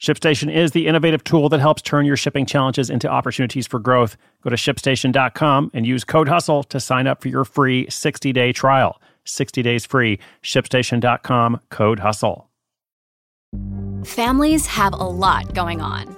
ShipStation is the innovative tool that helps turn your shipping challenges into opportunities for growth. Go to shipstation.com and use code HUSTLE to sign up for your free 60 day trial. 60 days free. ShipStation.com, code HUSTLE. Families have a lot going on.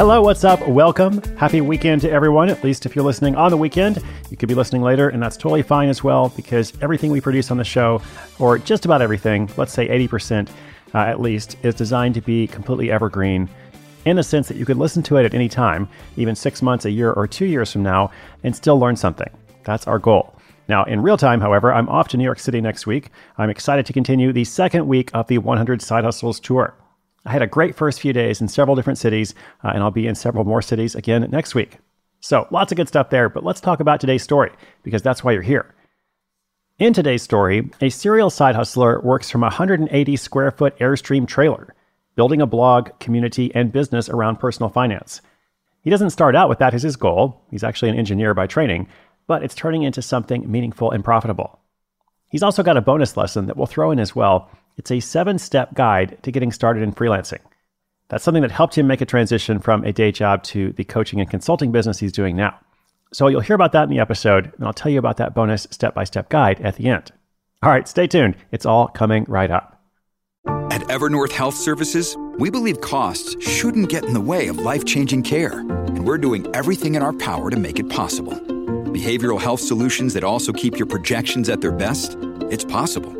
Hello, what's up? Welcome. Happy weekend to everyone. At least if you're listening on the weekend, you could be listening later, and that's totally fine as well because everything we produce on the show, or just about everything, let's say 80% uh, at least, is designed to be completely evergreen in the sense that you could listen to it at any time, even six months, a year, or two years from now, and still learn something. That's our goal. Now, in real time, however, I'm off to New York City next week. I'm excited to continue the second week of the 100 Side Hustles tour. I had a great first few days in several different cities, uh, and I'll be in several more cities again next week. So, lots of good stuff there, but let's talk about today's story, because that's why you're here. In today's story, a serial side hustler works from a 180 square foot Airstream trailer, building a blog, community, and business around personal finance. He doesn't start out with that as his goal, he's actually an engineer by training, but it's turning into something meaningful and profitable. He's also got a bonus lesson that we'll throw in as well it's a seven step guide to getting started in freelancing. That's something that helped him make a transition from a day job to the coaching and consulting business he's doing now. So you'll hear about that in the episode, and I'll tell you about that bonus step by step guide at the end. All right, stay tuned. It's all coming right up. At Evernorth Health Services, we believe costs shouldn't get in the way of life changing care, and we're doing everything in our power to make it possible. Behavioral health solutions that also keep your projections at their best? It's possible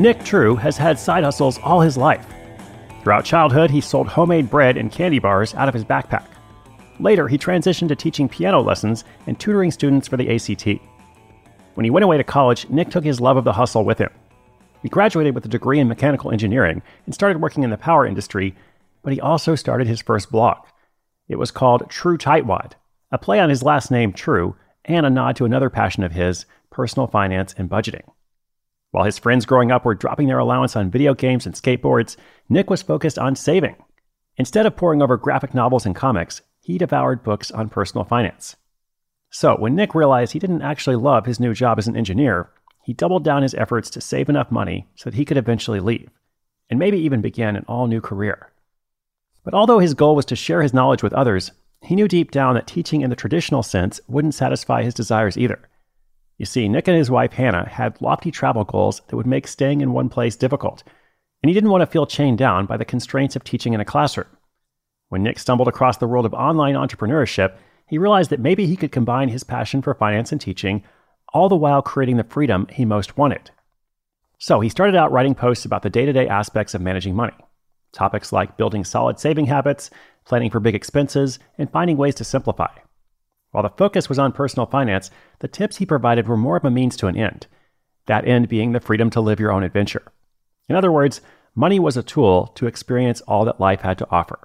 Nick True has had side hustles all his life. Throughout childhood, he sold homemade bread and candy bars out of his backpack. Later, he transitioned to teaching piano lessons and tutoring students for the ACT. When he went away to college, Nick took his love of the hustle with him. He graduated with a degree in mechanical engineering and started working in the power industry, but he also started his first blog. It was called True Tightwad, a play on his last name, True, and a nod to another passion of his, personal finance and budgeting. While his friends growing up were dropping their allowance on video games and skateboards, Nick was focused on saving. Instead of poring over graphic novels and comics, he devoured books on personal finance. So, when Nick realized he didn't actually love his new job as an engineer, he doubled down his efforts to save enough money so that he could eventually leave, and maybe even begin an all new career. But although his goal was to share his knowledge with others, he knew deep down that teaching in the traditional sense wouldn't satisfy his desires either. You see, Nick and his wife Hannah had lofty travel goals that would make staying in one place difficult, and he didn't want to feel chained down by the constraints of teaching in a classroom. When Nick stumbled across the world of online entrepreneurship, he realized that maybe he could combine his passion for finance and teaching, all the while creating the freedom he most wanted. So he started out writing posts about the day to day aspects of managing money. Topics like building solid saving habits, planning for big expenses, and finding ways to simplify. While the focus was on personal finance, the tips he provided were more of a means to an end, that end being the freedom to live your own adventure. In other words, money was a tool to experience all that life had to offer.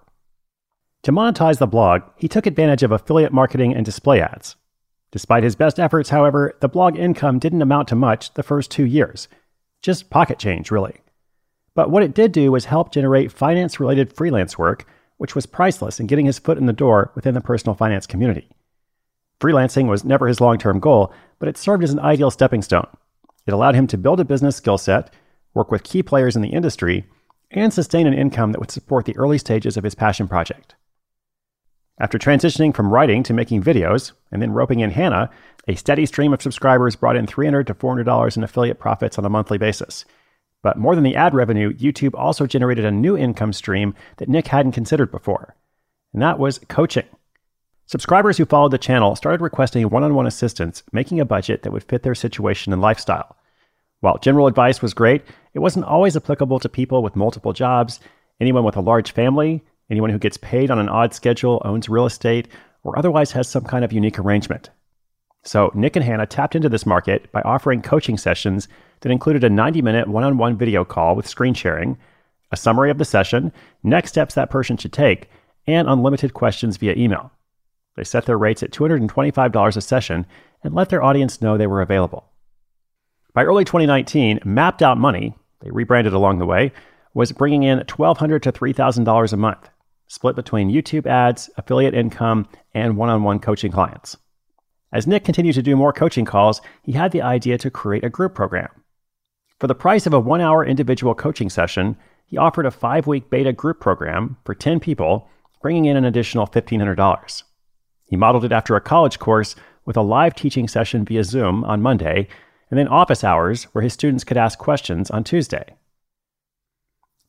To monetize the blog, he took advantage of affiliate marketing and display ads. Despite his best efforts, however, the blog income didn't amount to much the first two years. Just pocket change, really. But what it did do was help generate finance related freelance work, which was priceless in getting his foot in the door within the personal finance community. Freelancing was never his long term goal, but it served as an ideal stepping stone. It allowed him to build a business skill set, work with key players in the industry, and sustain an income that would support the early stages of his passion project. After transitioning from writing to making videos, and then roping in Hannah, a steady stream of subscribers brought in 300 to $400 in affiliate profits on a monthly basis. But more than the ad revenue, YouTube also generated a new income stream that Nick hadn't considered before, and that was coaching. Subscribers who followed the channel started requesting one on one assistance, making a budget that would fit their situation and lifestyle. While general advice was great, it wasn't always applicable to people with multiple jobs, anyone with a large family, anyone who gets paid on an odd schedule, owns real estate, or otherwise has some kind of unique arrangement. So, Nick and Hannah tapped into this market by offering coaching sessions that included a 90 minute one on one video call with screen sharing, a summary of the session, next steps that person should take, and unlimited questions via email. They set their rates at $225 a session and let their audience know they were available. By early 2019, Mapped Out Money, they rebranded along the way, was bringing in $1,200 to $3,000 a month, split between YouTube ads, affiliate income, and one on one coaching clients. As Nick continued to do more coaching calls, he had the idea to create a group program. For the price of a one hour individual coaching session, he offered a five week beta group program for 10 people, bringing in an additional $1,500. He modeled it after a college course with a live teaching session via Zoom on Monday, and then office hours where his students could ask questions on Tuesday.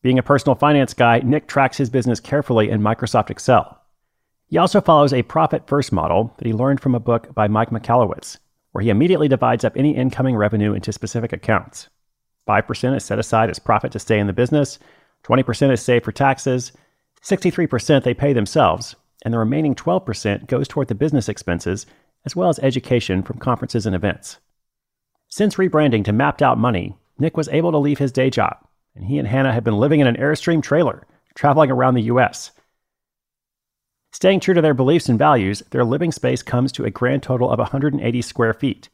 Being a personal finance guy, Nick tracks his business carefully in Microsoft Excel. He also follows a profit first model that he learned from a book by Mike Michalowicz, where he immediately divides up any incoming revenue into specific accounts. 5% is set aside as profit to stay in the business, 20% is saved for taxes, 63% they pay themselves, and the remaining 12% goes toward the business expenses as well as education from conferences and events. Since rebranding to Mapped Out Money, Nick was able to leave his day job, and he and Hannah had been living in an Airstream trailer, traveling around the US. Staying true to their beliefs and values, their living space comes to a grand total of 180 square feet,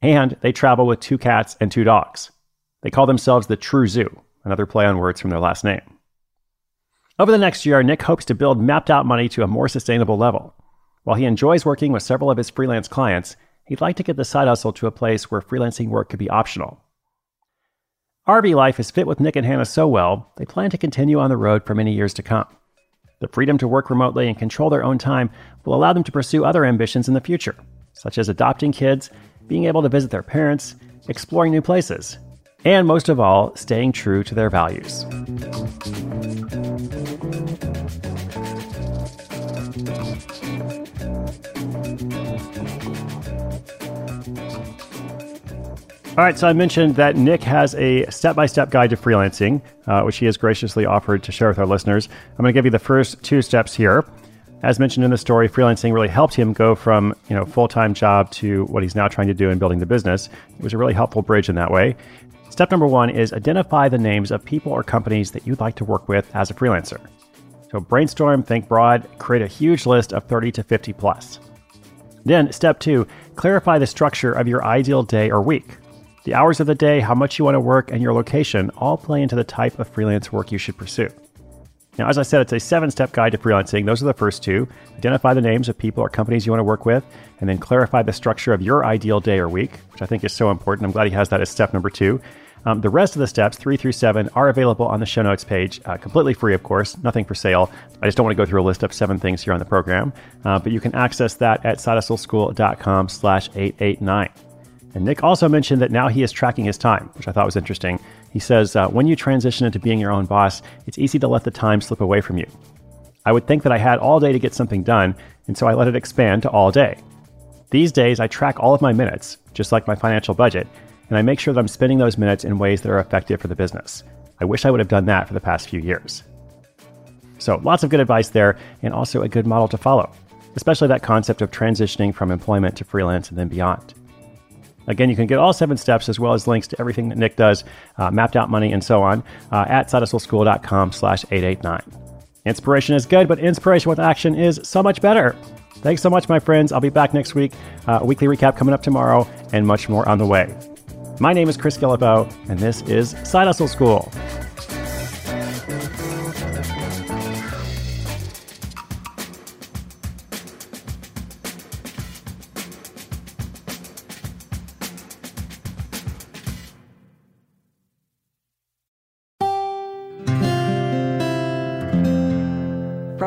and they travel with two cats and two dogs. They call themselves the True Zoo, another play on words from their last name. Over the next year, Nick hopes to build mapped out money to a more sustainable level. While he enjoys working with several of his freelance clients, he'd like to get the side hustle to a place where freelancing work could be optional. RV life has fit with Nick and Hannah so well, they plan to continue on the road for many years to come. The freedom to work remotely and control their own time will allow them to pursue other ambitions in the future, such as adopting kids, being able to visit their parents, exploring new places, and most of all, staying true to their values. All right, so I mentioned that Nick has a step by step guide to freelancing, uh, which he has graciously offered to share with our listeners. I'm going to give you the first two steps here. As mentioned in the story, freelancing really helped him go from you know full time job to what he's now trying to do in building the business. It was a really helpful bridge in that way. Step number one is identify the names of people or companies that you'd like to work with as a freelancer. So brainstorm, think broad, create a huge list of 30 to 50 plus. Then, step two, clarify the structure of your ideal day or week. The hours of the day, how much you want to work, and your location all play into the type of freelance work you should pursue. Now, as I said, it's a seven step guide to freelancing. Those are the first two. Identify the names of people or companies you want to work with, and then clarify the structure of your ideal day or week, which I think is so important. I'm glad he has that as step number two. Um, the rest of the steps, three through seven, are available on the show notes page, uh, completely free, of course, nothing for sale. I just don't want to go through a list of seven things here on the program, uh, but you can access that at sidehustleschool.com slash 889. And Nick also mentioned that now he is tracking his time, which I thought was interesting. He says, uh, when you transition into being your own boss, it's easy to let the time slip away from you. I would think that I had all day to get something done, and so I let it expand to all day. These days, I track all of my minutes, just like my financial budget, and I make sure that I'm spending those minutes in ways that are effective for the business. I wish I would have done that for the past few years. So, lots of good advice there, and also a good model to follow, especially that concept of transitioning from employment to freelance and then beyond. Again, you can get all seven steps as well as links to everything that Nick does, uh, mapped out money, and so on uh, at sidehustleschool.com slash 889. Inspiration is good, but inspiration with action is so much better. Thanks so much, my friends. I'll be back next week. Uh, weekly recap coming up tomorrow, and much more on the way. My name is Chris Guillebeau, and this is Side Hustle School.